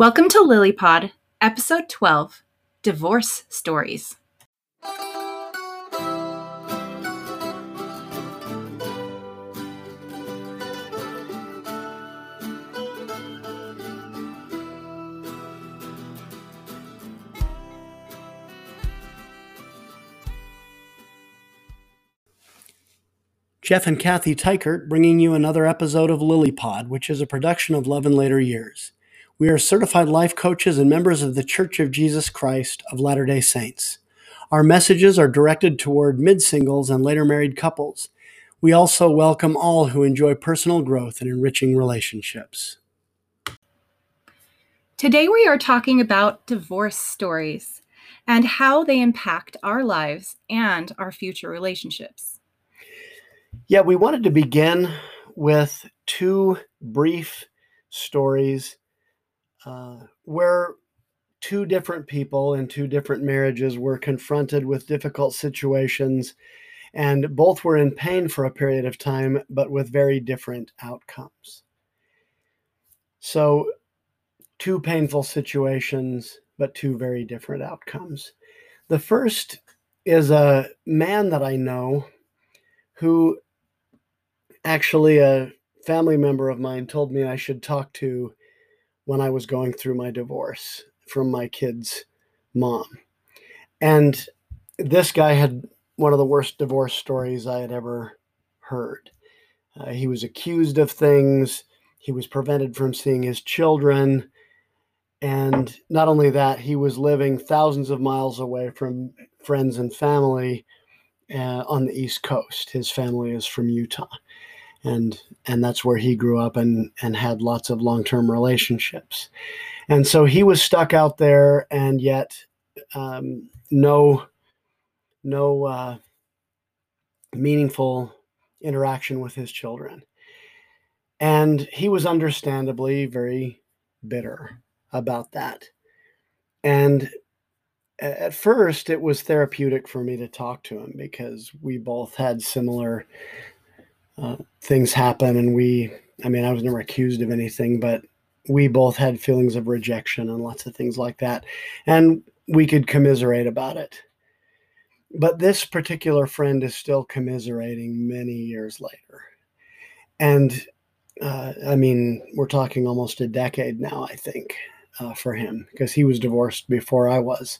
Welcome to LilyPod, episode 12 Divorce Stories. Jeff and Kathy Teichert bringing you another episode of LilyPod, which is a production of Love in Later Years. We are certified life coaches and members of the Church of Jesus Christ of Latter day Saints. Our messages are directed toward mid singles and later married couples. We also welcome all who enjoy personal growth and enriching relationships. Today we are talking about divorce stories and how they impact our lives and our future relationships. Yeah, we wanted to begin with two brief stories uh, where two different people in two different marriages were confronted with difficult situations and both were in pain for a period of time, but with very different outcomes. So, two painful situations, but two very different outcomes. The first is a man that I know who actually a family member of mine told me I should talk to when I was going through my divorce from my kid's mom. And this guy had one of the worst divorce stories I had ever heard. Uh, he was accused of things, he was prevented from seeing his children. And not only that, he was living thousands of miles away from friends and family uh, on the East Coast. His family is from Utah and and that's where he grew up and and had lots of long-term relationships. And so he was stuck out there and yet um, no no uh, meaningful interaction with his children. And he was understandably very bitter about that. And at first it was therapeutic for me to talk to him because we both had similar uh, things happen and we i mean i was never accused of anything but we both had feelings of rejection and lots of things like that. And we could commiserate about it. But this particular friend is still commiserating many years later. And uh, i mean we're talking almost a decade now i think uh, for him because he was divorced before i was.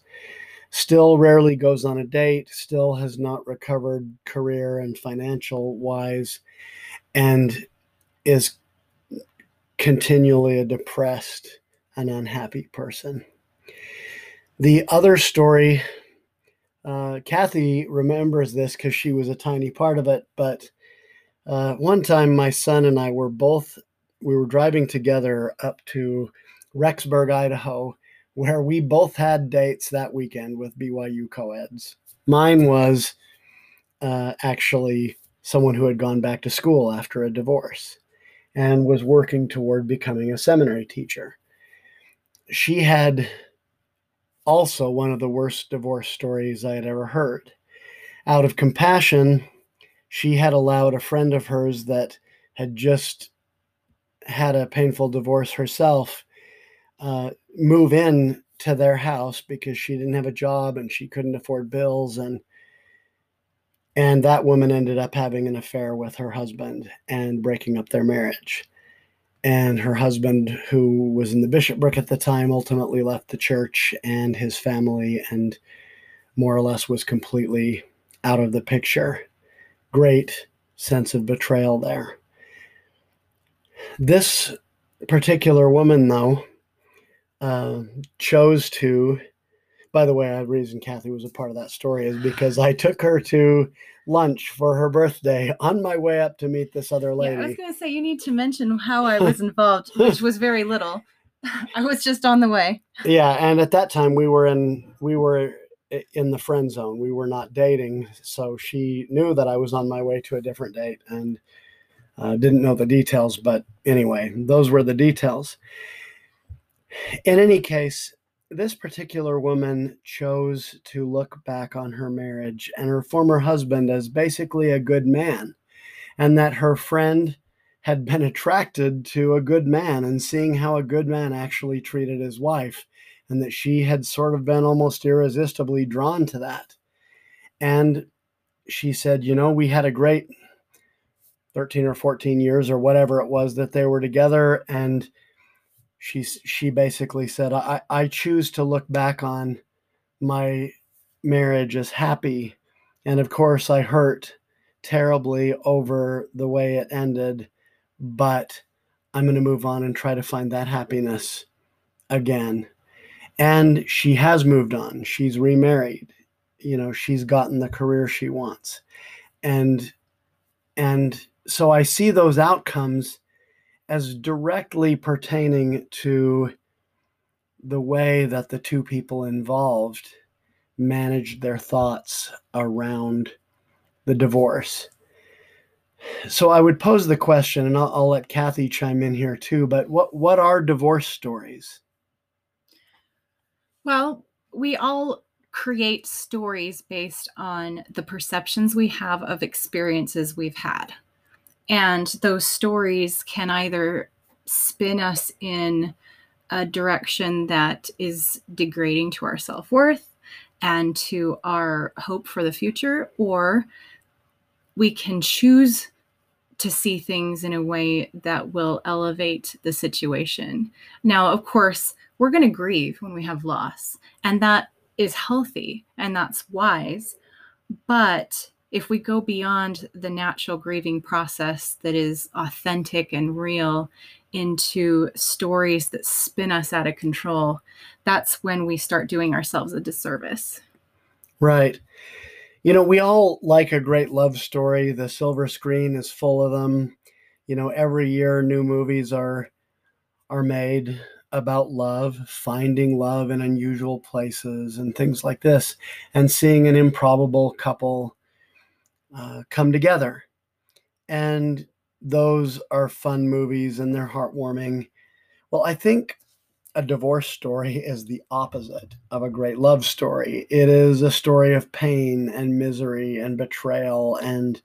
Still rarely goes on a date, still has not recovered career and financial wise, and is continually a depressed and unhappy person. The other story, uh, Kathy remembers this because she was a tiny part of it, but uh, one time my son and I were both, we were driving together up to Rexburg, Idaho, where we both had dates that weekend with BYU co-eds. Mine was uh, actually someone who had gone back to school after a divorce and was working toward becoming a seminary teacher. She had also one of the worst divorce stories I had ever heard. Out of compassion, she had allowed a friend of hers that had just had a painful divorce herself uh, move in to their house because she didn't have a job and she couldn't afford bills and and that woman ended up having an affair with her husband and breaking up their marriage and her husband who was in the bishopric at the time ultimately left the church and his family and more or less was completely out of the picture great sense of betrayal there this particular woman though uh, chose to. By the way, the reason Kathy was a part of that story is because I took her to lunch for her birthday on my way up to meet this other lady. Yeah, I was going to say you need to mention how I was involved, which was very little. I was just on the way. Yeah, and at that time we were in we were in the friend zone. We were not dating, so she knew that I was on my way to a different date and uh, didn't know the details. But anyway, those were the details. In any case, this particular woman chose to look back on her marriage and her former husband as basically a good man, and that her friend had been attracted to a good man and seeing how a good man actually treated his wife, and that she had sort of been almost irresistibly drawn to that. And she said, You know, we had a great 13 or 14 years or whatever it was that they were together. And she, she basically said, I, I choose to look back on my marriage as happy. And of course, I hurt terribly over the way it ended, but I'm going to move on and try to find that happiness again. And she has moved on. She's remarried. You know, she's gotten the career she wants. And and so I see those outcomes as directly pertaining to the way that the two people involved managed their thoughts around the divorce. So I would pose the question, and I'll, I'll, let Kathy chime in here too. But what what are divorce stories? Well, we all create stories based on the perceptions we have of experiences we've had. And those stories can either spin us in a direction that is degrading to our self worth and to our hope for the future, or we can choose to see things in a way that will elevate the situation. Now, of course, we're going to grieve when we have loss, and that is healthy and that's wise. But if we go beyond the natural grieving process that is authentic and real into stories that spin us out of control, that's when we start doing ourselves a disservice. Right. You know, we all like a great love story. The silver screen is full of them. You know, every year new movies are are made about love, finding love in unusual places and things like this, and seeing an improbable couple uh, come together. And those are fun movies and they're heartwarming. Well, I think a divorce story is the opposite of a great love story. It is a story of pain and misery and betrayal and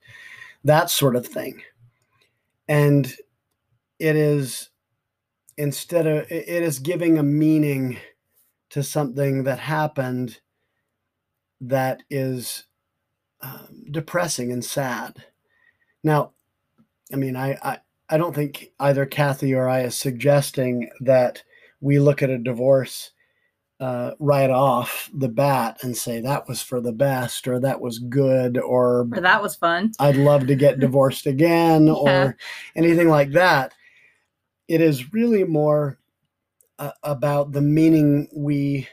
that sort of thing. And it is instead of it is giving a meaning to something that happened that is um, depressing and sad. Now, I mean, I, I, I don't think either Kathy or I is suggesting that we look at a divorce uh, right off the bat and say that was for the best or that was good or, or that was fun. I'd love to get divorced again yeah. or anything like that. It is really more uh, about the meaning we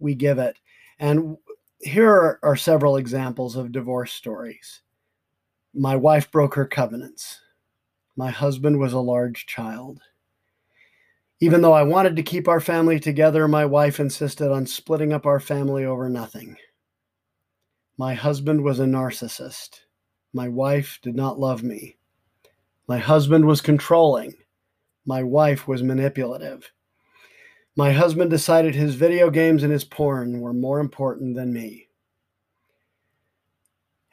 we give it. And here are, are several examples of divorce stories. My wife broke her covenants. My husband was a large child. Even though I wanted to keep our family together, my wife insisted on splitting up our family over nothing. My husband was a narcissist. My wife did not love me. My husband was controlling. My wife was manipulative. My husband decided his video games and his porn were more important than me.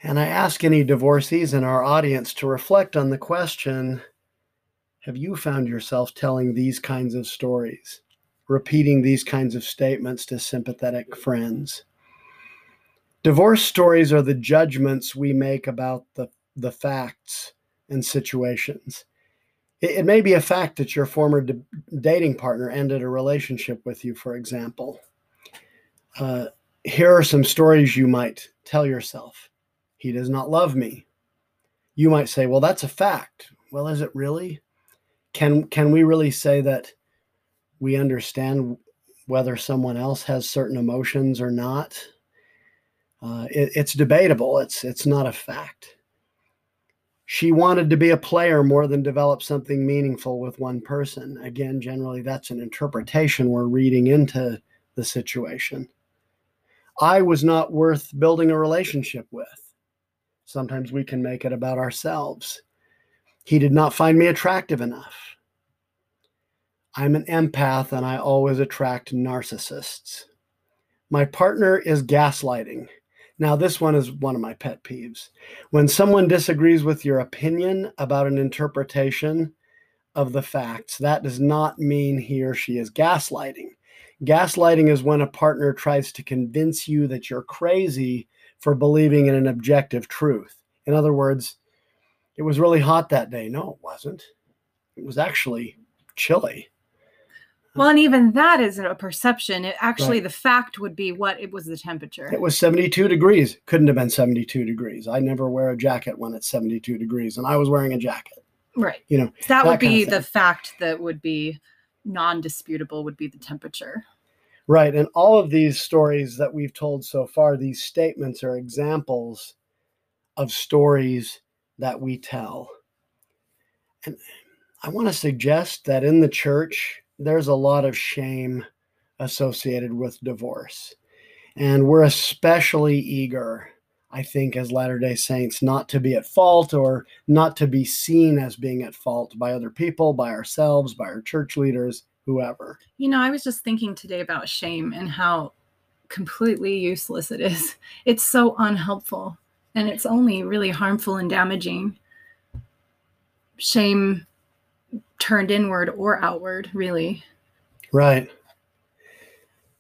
And I ask any divorcees in our audience to reflect on the question Have you found yourself telling these kinds of stories, repeating these kinds of statements to sympathetic friends? Divorce stories are the judgments we make about the, the facts and situations. It, it may be a fact that your former dating partner ended a relationship with you, for example. Uh, here are some stories you might tell yourself He does not love me. You might say, Well, that's a fact. Well, is it really? Can, can we really say that we understand whether someone else has certain emotions or not? Uh, it, it's debatable. It's it's not a fact she wanted to be a player more than develop something meaningful with one person. Again, generally, that's an interpretation we're reading into the situation. I was not worth building a relationship with. Sometimes we can make it about ourselves. He did not find me attractive enough. I'm an empath and I always attract narcissists. My partner is gaslighting Now, this one is one of my pet peeves. When someone disagrees with your opinion about an interpretation of the facts, that does not mean he or she is gaslighting. Gaslighting is when a partner tries to convince you that you're crazy for believing in an objective truth. In other words, it was really hot that day. No, it wasn't. It was actually chilly. Well, and even that isn't a perception. It actually, right. the fact would be what it was the temperature. It was 72 degrees. Couldn't have been 72 degrees. I never wear a jacket when it's 72 degrees, and I was wearing a jacket. Right. You know, that, that would be the fact that would be non disputable, would be the temperature. Right. And all of these stories that we've told so far, these statements are examples of stories that we tell. And I want to suggest that in the church, there's a lot of shame associated with divorce. And we're especially eager, I think, as Latter day Saints, not to be at fault or not to be seen as being at fault by other people, by ourselves, by our church leaders, whoever. You know, I was just thinking today about shame and how completely useless it is. It's so unhelpful and it's only really harmful and damaging. Shame turned inward or outward, really. Right.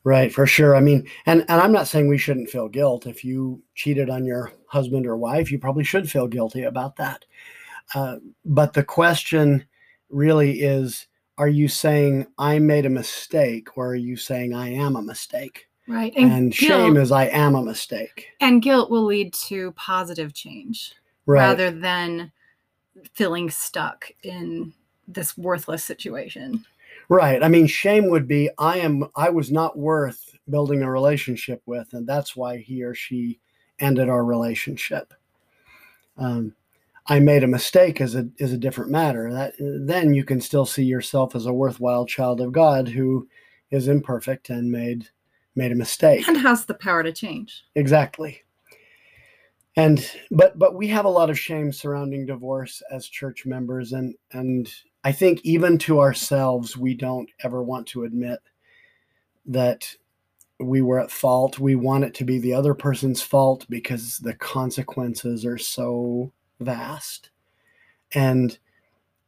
Right, for sure. I mean, and and I'm not saying we shouldn't feel guilt. If you cheated on your husband or wife, you probably should feel guilty about that. Uh, but the question really is are you saying I made a mistake or are you saying I am a mistake? Right. And, and guilt, shame is I am a mistake. And guilt will lead to positive change right. rather than feeling stuck in this worthless situation. Right. I mean, shame would be I am I was not worth building a relationship with, and that's why he or she ended our relationship. Um, I made a mistake is a is a different matter. That then you can still see yourself as a worthwhile child of God who is imperfect and made made a mistake and has the power to change. Exactly. And but but we have a lot of shame surrounding divorce as church members and and I think even to ourselves we don't ever want to admit that we were at fault. We want it to be the other person's fault because the consequences are so vast and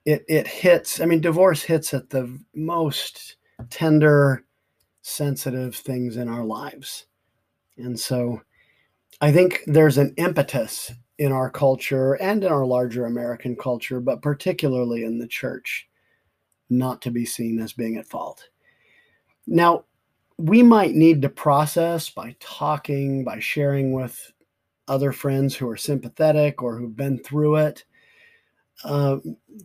it it hits i mean divorce hits at the most tender sensitive things in our lives and so i think there's an impetus in our culture and in our larger american culture but particularly in the church not to be seen as being at fault now we might need to process by talking by sharing with other friends who are sympathetic or who've been through it uh,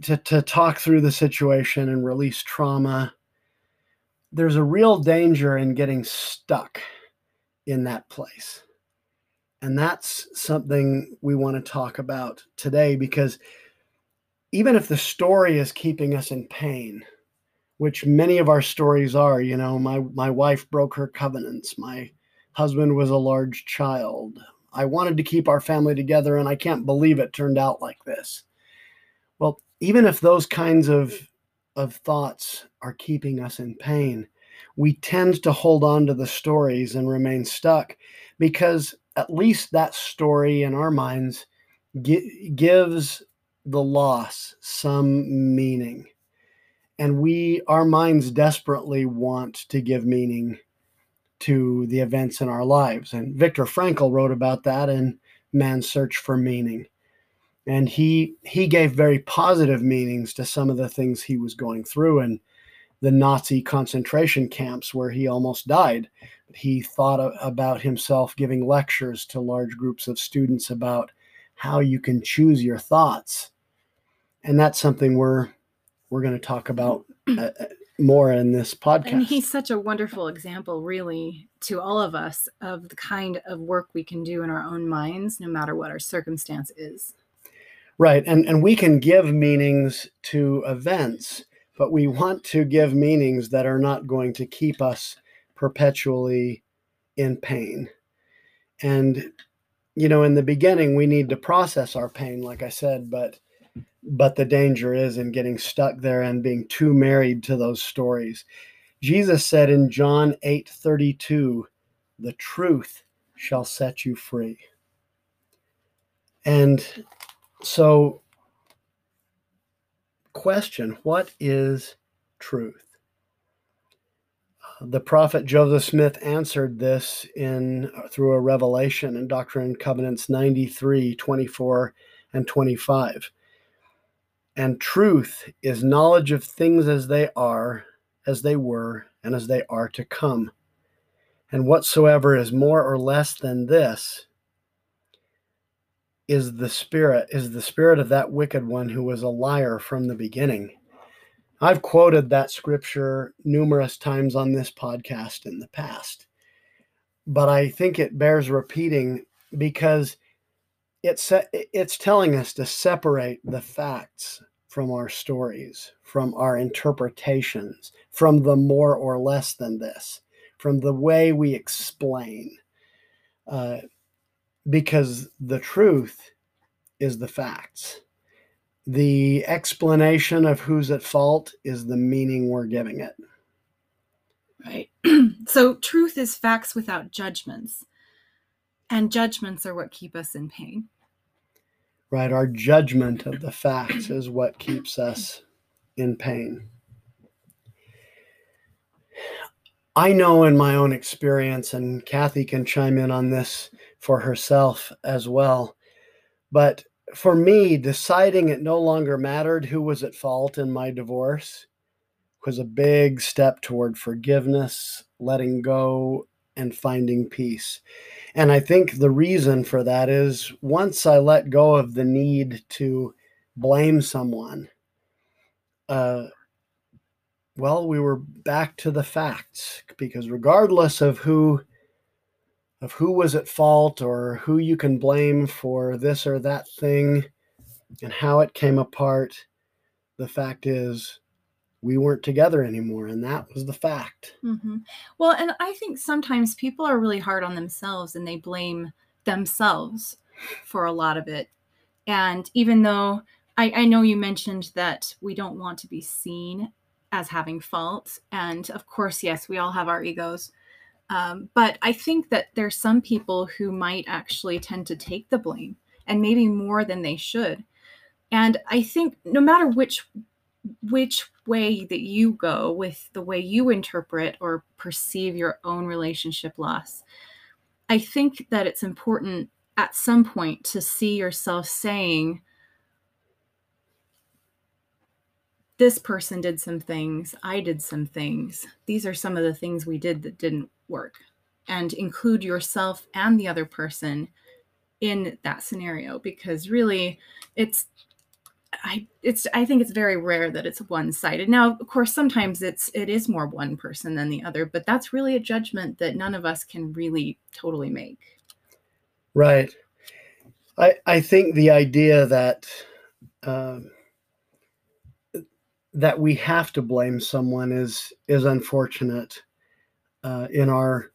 to, to talk through the situation and release trauma. There's a real danger in getting stuck in that place. And that's something we want to talk about today because even if the story is keeping us in pain, which many of our stories are, you know, my, my wife broke her covenants, my husband was a large child, I wanted to keep our family together, and I can't believe it turned out like this. Well, even if those kinds of, of thoughts are keeping us in pain, we tend to hold on to the stories and remain stuck because at least that story in our minds gi- gives the loss some meaning and we our minds desperately want to give meaning to the events in our lives. And Viktor Frankl wrote about that in Man's Search for Meaning. And he he gave very positive meanings to some of the things he was going through in the Nazi concentration camps where he almost died. He thought about himself giving lectures to large groups of students about how you can choose your thoughts. And that's something we're we're going to talk about uh, more in this podcast. And he's such a wonderful example, really, to all of us of the kind of work we can do in our own minds, no matter what our circumstance is. Right. And, and we can give meanings to events, but we want to give meanings that are not going to keep us perpetually in pain. And, you know, in the beginning, we need to process our pain, like I said, but but the danger is in getting stuck there and being too married to those stories. Jesus said in John 8 32, the truth shall set you free. And so, question what is truth? The prophet Joseph Smith answered this in through a revelation in Doctrine and Covenants 93, 24, and 25. And truth is knowledge of things as they are, as they were, and as they are to come. And whatsoever is more or less than this is the spirit, is the spirit of that wicked one who was a liar from the beginning. I've quoted that scripture numerous times on this podcast in the past, but I think it bears repeating because it's it's telling us to separate the facts from our stories, from our interpretations, from the more or less than this, from the way we explain, uh, because the truth is the facts the explanation of who's at fault is the meaning we're giving it. Right. so truth is facts without judgments. And judgments are what keep us in pain. Right. Our judgment of the facts is what keeps us in pain. I know in my own experience, and Kathy can chime in on this for herself as well, but for me, deciding it no longer mattered who was at fault in my divorce was a big step toward forgiveness, letting go, and finding peace. And I think the reason for that is once I let go of the need to blame someone, uh, well, we were back to the facts because regardless of who of who was at fault or who you can blame for this or that thing and how it came apart. The fact is, we weren't together anymore, and that was the fact. Mm-hmm. Well, and I think sometimes people are really hard on themselves and they blame themselves for a lot of it. And even though I, I know you mentioned that we don't want to be seen as having fault, and of course, yes, we all have our egos. Um, but I think that there's some people who might actually tend to take the blame and maybe more than they should. And I think no matter which which way that you go with the way you interpret or perceive your own relationship loss, I think that it's important at some point to see yourself saying, This person did some things, I did some things. These are some of the things we did that didn't work and include yourself and the other person in that scenario because really it's I it's I think it's very rare that it's one-sided. Now, of course, sometimes it's it is more one person than the other, but that's really a judgment that none of us can really totally make. Right. I I think the idea that um, that we have to blame someone is is unfortunate uh, in our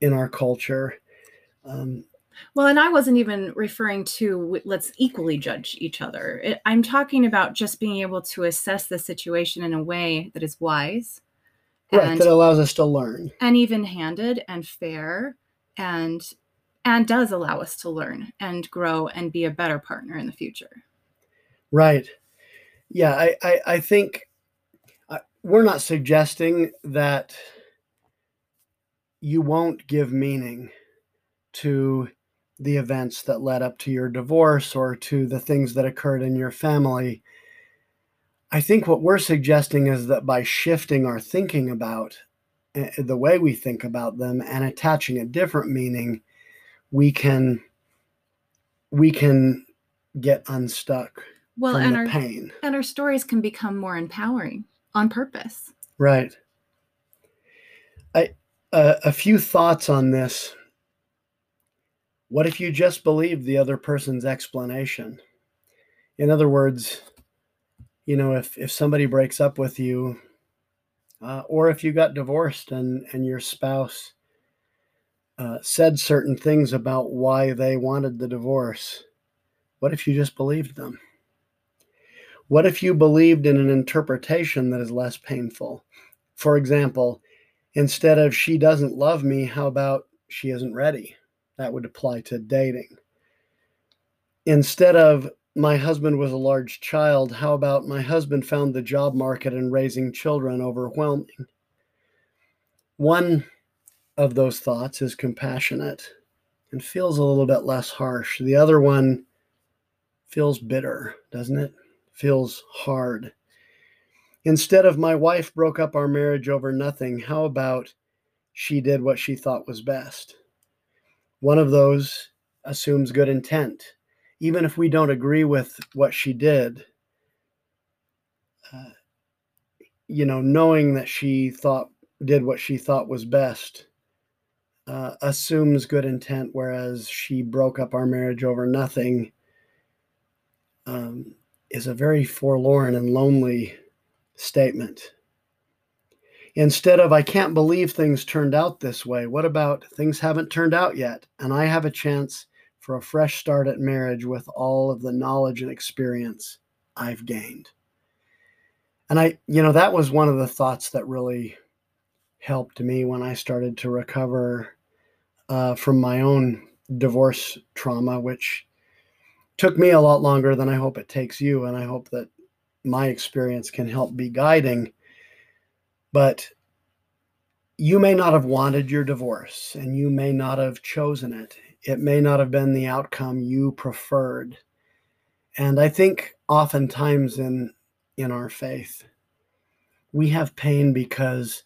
in our culture. Um, well, and I wasn't even referring to let's equally judge each other. It, I'm talking about just being able to assess the situation in a way that is wise, right? And, that allows us to learn, and even-handed and fair, and and does allow us to learn and grow and be a better partner in the future. Right. Yeah, I I, I think uh, we're not suggesting that you won't give meaning to the events that led up to your divorce or to the things that occurred in your family. I think what we're suggesting is that by shifting our thinking about eh, the way we think about them and attaching a different meaning, we can we can get unstuck well, and our, pain. And our stories can become more empowering on purpose. Right. I a few thoughts on this. What if you just believed the other person's explanation? In other words, you know, if, if somebody breaks up with you, uh, or if you got divorced and, and your spouse uh, said certain things about why they wanted the divorce, what if you just believed them? What if you believed in an interpretation that is less painful? For example, instead of she doesn't love me, how about she isn't ready? that would apply to dating. Instead of my husband was a large child, how about my husband found the job market and raising children overwhelming? One of those thoughts is compassionate and feels a little bit less harsh. The other one feels bitter, doesn't it? Feels hard. Instead of my wife broke up our marriage over nothing, how about she did what she thought was best? One of those assumes good intent. Even if we don't agree with what she did, uh, you know, knowing that she thought did what she thought was best uh, assumes good intent, whereas she broke up our marriage over nothing, um, is a very forlorn and lonely statement. Instead of, I can't believe things turned out this way, what about things haven't turned out yet? And I have a chance for a fresh start at marriage with all of the knowledge and experience I've gained. And I, you know, that was one of the thoughts that really helped me when I started to recover uh, from my own divorce trauma, which took me a lot longer than I hope it takes you. And I hope that my experience can help be guiding. But you may not have wanted your divorce and you may not have chosen it. It may not have been the outcome you preferred. And I think oftentimes in in our faith, we have pain because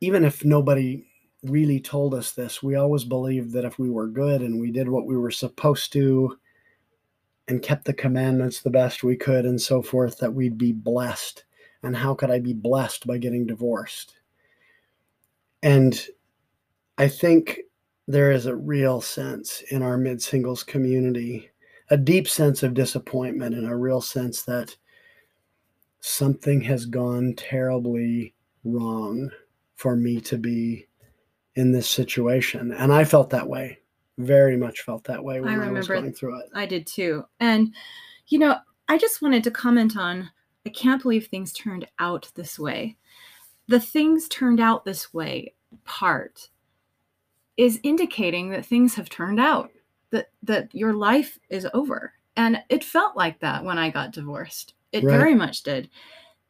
even if nobody really told us this. We always believed that if we were good and we did what we were supposed to and kept the commandments the best we could and so forth, that we'd be blessed. And how could I be blessed by getting divorced? And I think there is a real sense in our mid singles community, a deep sense of disappointment and a real sense that something has gone terribly wrong for me to be in this situation. And I felt that way, very much felt that way when I, I was going through it. I did too. And, you know, I just wanted to comment on I can't believe things turned out this way. The things turned out this way part is indicating that things have turned out, that that your life is over. And it felt like that when I got divorced. It right. very much did.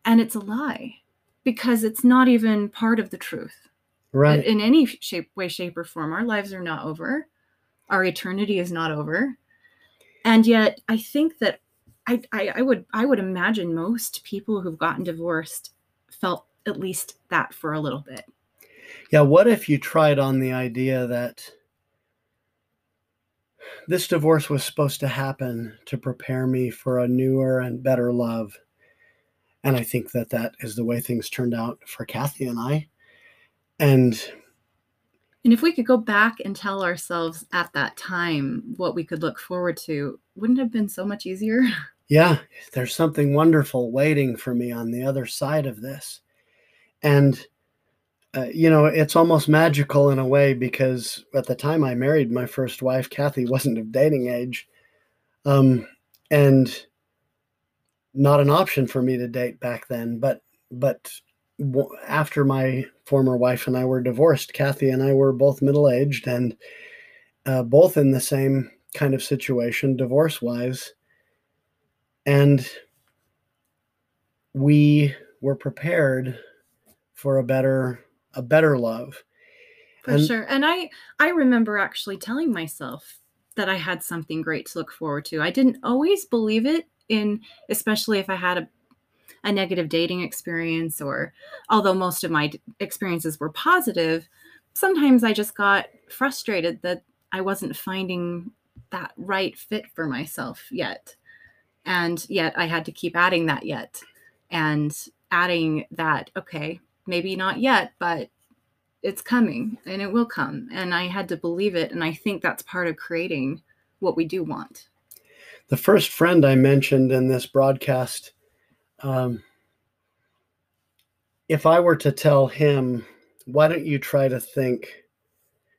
And it's a lie because it's not even part of the truth right in any shape way shape or form our lives are not over our eternity is not over. And yet i think that I, I, I would i would imagine most people who've gotten divorced felt at least that for a little bit. Yeah what if you tried on the idea that this divorce was supposed to happen to prepare me for a newer and better love? And i think that that is the way things turned out for kathy and i. And and if we could go back and tell ourselves at that time what we could look forward to, wouldn't it have been so much easier? Yeah, there's something wonderful waiting for me on the other side of this. And, uh, you know, it's almost magical in a way because at the time I married my first wife, Kathy wasn't of dating age. Um, and not an option for me to date back then. But, but after my former wife and I were divorced, Kathy and I were both middle aged and uh, both in the same kind of situation, divorce wise. And we were prepared for a better a better love. For and, sure. And i i remember actually telling myself that i had something great to look forward to. I didn't always believe it in especially if i had a a negative dating experience or although most of my experiences were positive sometimes i just got frustrated that i wasn't finding that right fit for myself yet. And yet i had to keep adding that yet and adding that okay maybe not yet but it's coming and it will come. And i had to believe it and i think that's part of creating what we do want. The first friend i mentioned in this broadcast um, if I were to tell him, why don't you try to think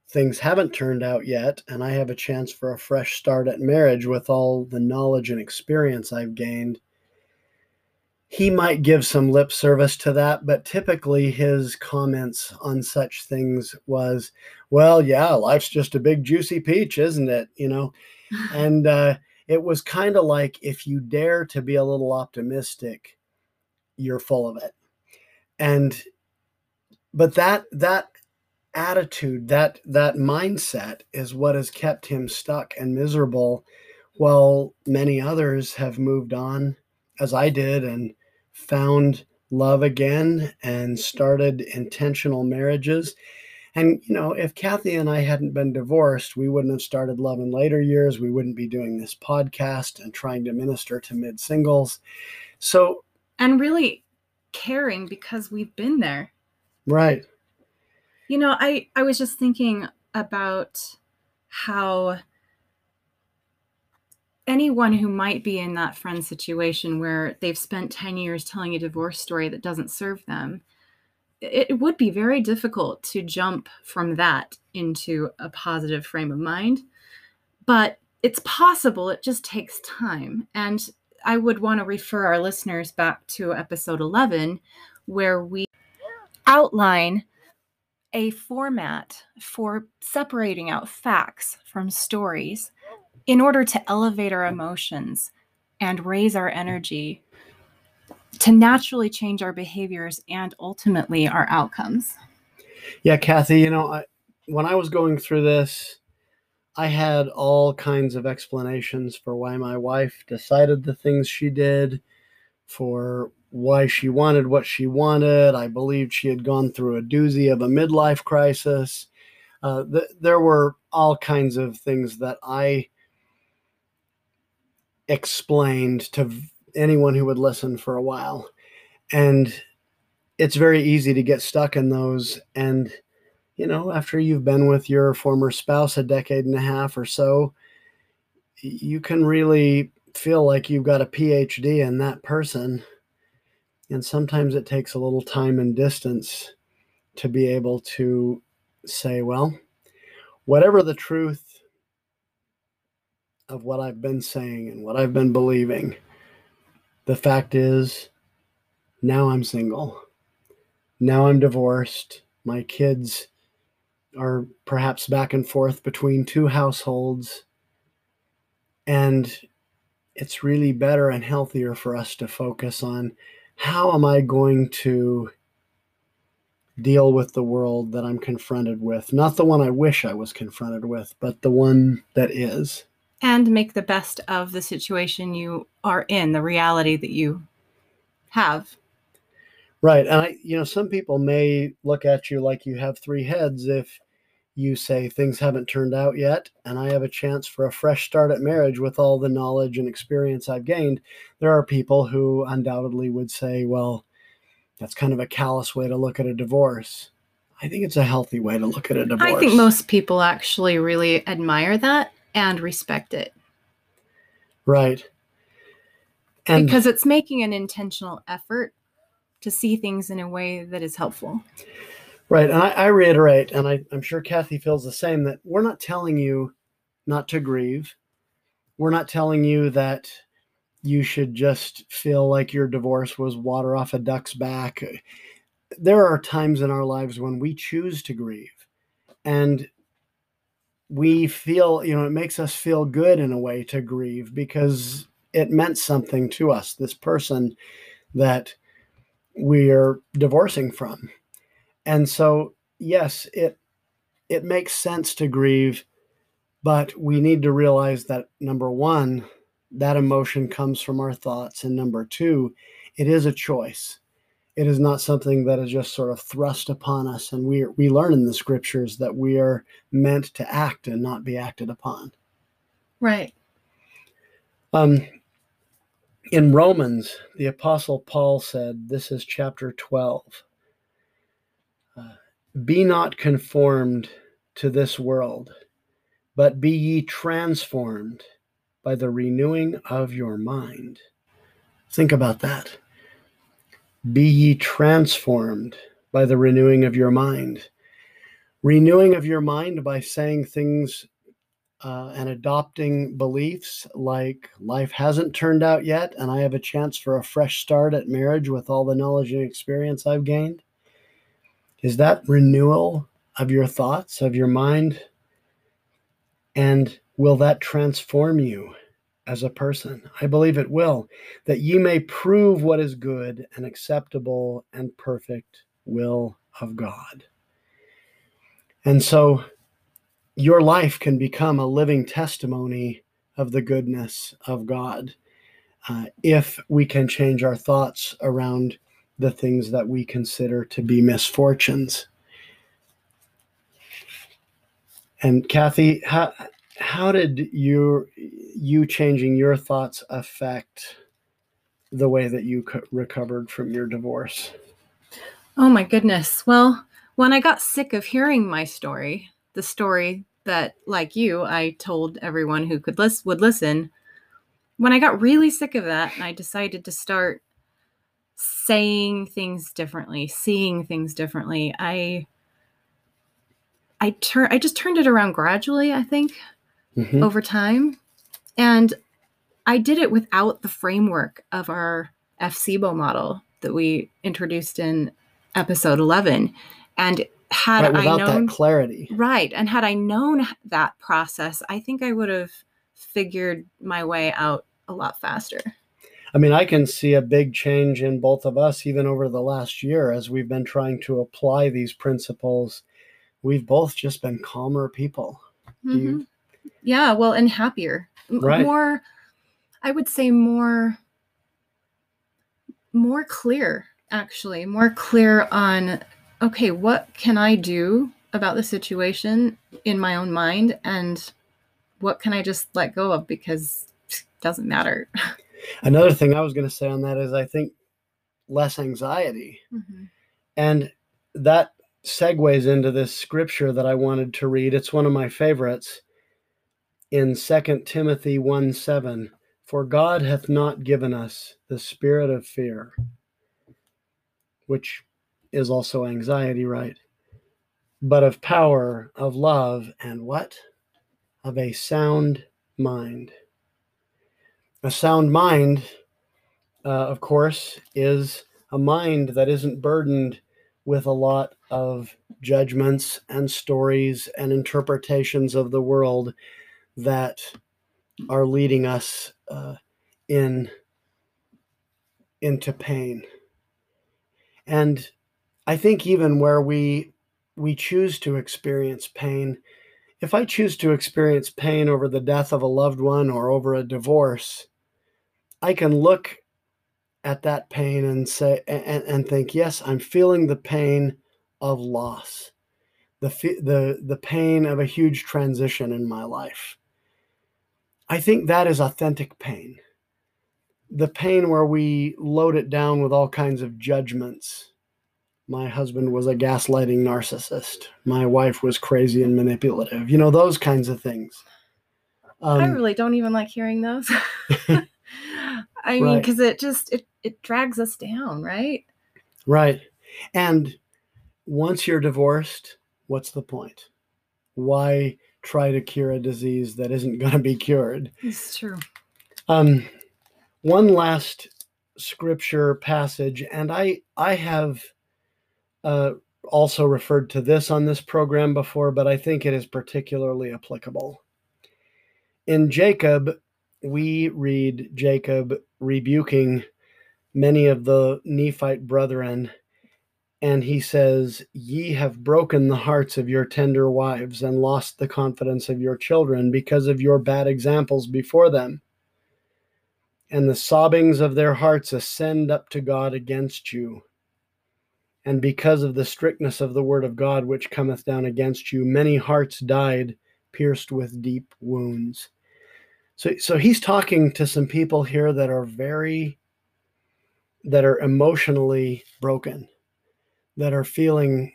things haven't turned out yet, and I have a chance for a fresh start at marriage with all the knowledge and experience I've gained, he might give some lip service to that, but typically his comments on such things was, well, yeah, life's just a big juicy peach, isn't it? You know, and uh, it was kind of like if you dare to be a little optimistic, you're full of it. And but that that attitude, that that mindset is what has kept him stuck and miserable while many others have moved on as I did and found love again and started intentional marriages. And, you know, if Kathy and I hadn't been divorced, we wouldn't have started love in later years. We wouldn't be doing this podcast and trying to minister to mid singles. So, and really caring because we've been there. Right. You know, I, I was just thinking about how anyone who might be in that friend situation where they've spent 10 years telling a divorce story that doesn't serve them it would be very difficult to jump from that into a positive frame of mind but it's possible it just takes time. And i would want to refer our listeners back to episode 11 where we outline a format for separating out facts from stories in order to elevate our emotions and raise our energy to naturally change our behaviors and ultimately our outcomes. Yeah, Kathy, you know, I, when I was going through this, I had all kinds of explanations for why my wife decided the things she did, for why she wanted what she wanted. I believed she had gone through a doozy of a midlife crisis. Uh, th- there were all kinds of things that I explained to anyone who would listen for a while. And it's very easy to get stuck in those. And, you know, after you've been with your former spouse a decade and a half or so, you can really feel like you've got a PhD in that person. And sometimes it takes a little time and distance to be able to say, well, whatever the truth of what I've been saying and what I've been believing. The fact is, now I'm single. Now I'm divorced. My kids are perhaps back and forth between two households. And it's really better and healthier for us to focus on how am I going to deal with the world that I'm confronted with? Not the one I wish I was confronted with, but the one that is and make the best of the situation you are in, the reality that you have. Right. And I, you know, some people may look at you like you have three heads if you say things haven't turned out yet and I have a chance for a fresh start at marriage with all the knowledge and experience I've gained. There are people who undoubtedly would say, well, that's kind of a callous way to look at a divorce. I think it's a healthy way to look at a divorce. I think most people actually really admire that and respect it. Right. And because it's making an intentional effort to see things in a way that is helpful. Right. And I, I reiterate, and I, I'm sure Kathy feels the same, that we're not telling you not to grieve. We're not telling you that you should just feel like your divorce was water off a duck's back. There are times in our lives when we choose to grieve. And we feel, you know, it makes us feel good in a way to grieve because it meant something to us, this person that we're divorcing from. And so, yes, it it makes sense to grieve, but we need to realize that number 1, that emotion comes from our thoughts and number 2, it is a choice it is not something that is just sort of thrust upon us. And we, we learn in the scriptures that we are meant to act and not be acted upon. Right. Um, in Romans, the Apostle Paul said, this is chapter 12 uh, Be not conformed to this world, but be ye transformed by the renewing of your mind. Think about that. Be ye transformed by the renewing of your mind. Renewing of your mind by saying things uh, and adopting beliefs like life hasn't turned out yet, and I have a chance for a fresh start at marriage with all the knowledge and experience I've gained? Is that renewal of your thoughts, of your mind? And will that transform you as a person? I believe it will, that ye may prove what is good and acceptable and perfect will of God. And so your life can become a living testimony of the goodness of God uh, if we can change our thoughts around the things that we consider to be misfortunes. And Kathy, how, how did you you changing your thoughts affect the way that you co- recovered from your divorce? Oh my goodness. Well, when I got sick of hearing my story, the story that, like you, I told everyone who could listen would listen. When I got really sick of that, and I decided to start saying things differently, seeing things differently, I I turn I just turned it around gradually, I think, mm-hmm. over time. And I did it without the framework of our FSIBO model that we introduced in episode 11. And had right, I known clarity, right, and had I known that process, I think I would have figured my way out a lot faster. I mean, I can see a big change in both of us, even over the last year, as we've been trying to apply these principles. We've both just been calmer people. Mm-hmm. You... Yeah, well, and happier. Right. More, I would say, more, more clear. Actually, more clear on okay, what can I do about the situation in my own mind and what can I just let go of because it doesn't matter. Another thing I was going to say on that is I think less anxiety. Mm-hmm. And that segues into this scripture that I wanted to read. It's one of my favorites in Second Timothy 1 7. For God hath not given us the spirit of fear, which is also anxiety, right? But of power, of love, and what? Of a sound mind. A sound mind, uh, of course, is a mind that isn't burdened with a lot of judgments and stories and interpretations of the world that are leading us uh, in into pain. And I think even where we we choose to experience pain, if I choose to experience pain over the death of a loved one or over a divorce, I can look at that pain and say and, and think, yes, I'm feeling the pain of loss, the the the pain of a huge transition in my life. I think that is authentic pain. The pain where we load it down with all kinds of judgments my husband was a gaslighting narcissist. My wife was crazy and manipulative. You know, those kinds of things. Um, I really don't even like hearing those. I mean, because it just it it drags us down, right? Right. And once you're divorced, what's the point? Why try to cure a disease that isn't going to be cured? It's true. Um, one last scripture passage, and I I have uh, also referred to this on this program before, but I think it is particularly applicable. In Jacob, we read Jacob rebuking many of the Nephite brethren, and he says, Ye have broken the hearts of your tender wives and lost the confidence of your children because of your bad examples before them. And the sobbings of their hearts ascend up to God against you and because of the strictness of the word of God which cometh down against you, many hearts died, pierced with deep wounds. So, so he's talking to some people here that are very, that are emotionally broken, that are feeling,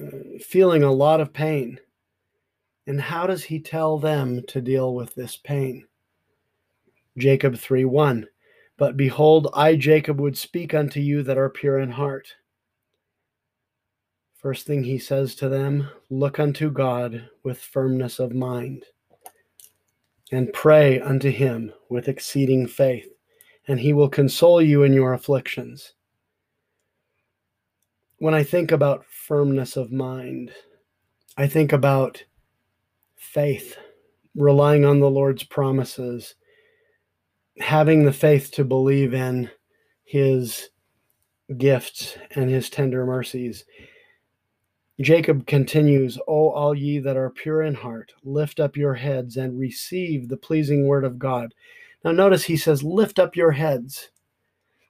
uh, feeling a lot of pain. And how does he tell them to deal with this pain? Jacob 3 1. But behold, I, Jacob, would speak unto you that are pure in heart First thing he says to them look unto God with firmness of mind. and pray unto him with exceeding faith, and he will console you in your afflictions. When I think about firmness of mind, I think about faith, relying on the Lord's promises, having the faith to believe in his gifts and his tender mercies. Jacob continues, O all ye that are pure in heart, lift up your heads and receive the pleasing word of God. Now notice he says, lift up your heads.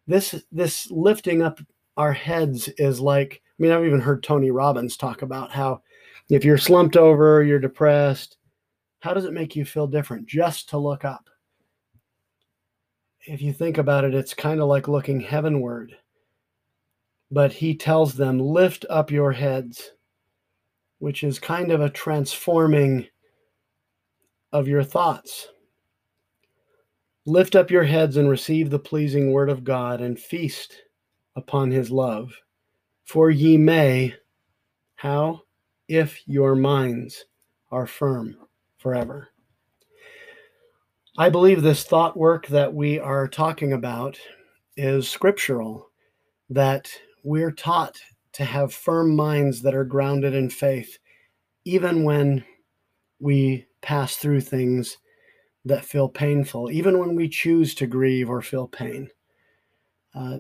This this lifting up our heads is like, I mean, I've even heard Tony Robbins talk about how if you're slumped over, you're depressed, how does it make you feel different just to look up? If you think about it, it's kind of like looking heavenward but he tells them, Lift up your heads, which is kind of a transforming of your thoughts. Lift up your heads and receive the pleasing word of God and feast upon his love. For ye may, how? If your minds are firm forever. I believe this thought work that we are talking about is scriptural, that we're taught to have firm minds that are grounded in faith, even when we pass through things that feel painful, even when we choose to grieve or feel pain. Uh,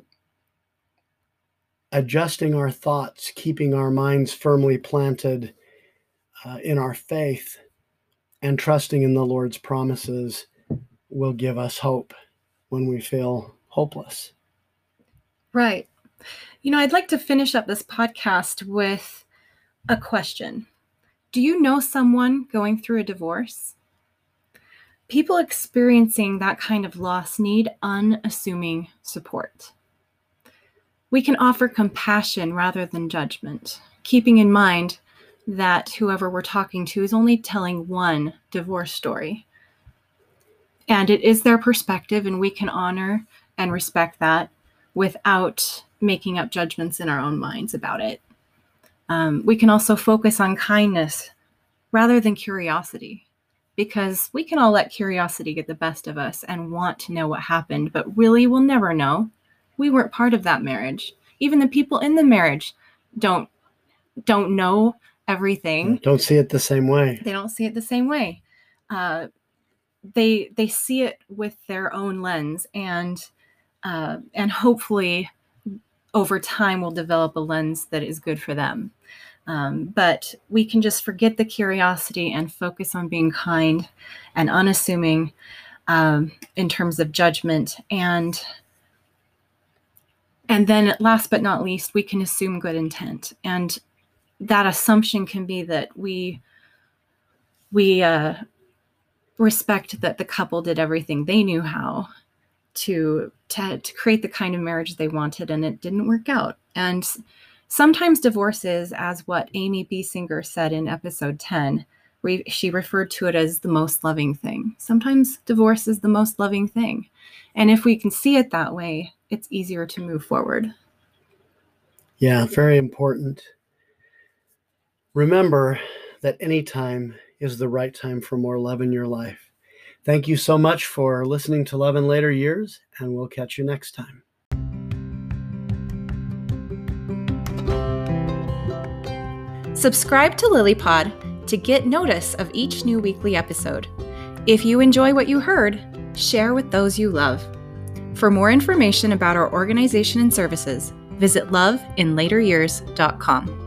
adjusting our thoughts, keeping our minds firmly planted uh, in our faith, and trusting in the Lord's promises will give us hope when we feel hopeless. Right. You know, I'd like to finish up this podcast with a question Do you know someone going through a divorce? People experiencing that kind of loss need unassuming support. We can offer compassion rather than judgment, keeping in mind that whoever we're talking to is only telling one divorce story. And it is their perspective, and we can honor and respect that without making up judgments in our own minds about it. Um, we can also focus on kindness rather than curiosity because we can all let curiosity get the best of us and want to know what happened, but really we'll never know. We weren't part of that marriage. Even the people in the marriage don't don't know everything. Don't see it the same way. They don't see it the same way. Uh, they they see it with their own lens, and uh, and hopefully over time will develop a lens that is good for them. Um, but we can just forget the curiosity and focus on being kind and unassuming um, in terms of judgment and and then last but not least we can assume good intent. And that assumption can be that we we uh, respect that the couple did everything they knew how to, to to create the kind of marriage they wanted and it didn't work out. And sometimes divorce is as what amy B. Singer said in episode 10 re- she referred to it as the most loving thing. Sometimes divorce is the most loving thing. And if we can see it that way it's easier to move forward yeah very important remember that any time is the right time for more love in your life Thank you so much for listening to Love in Later Years, and we'll catch you next time. Subscribe to LilyPod to get notice of each new weekly episode. If you enjoy what you heard, share with those you love. For more information about our organization and services, visit loveinlateryears.com.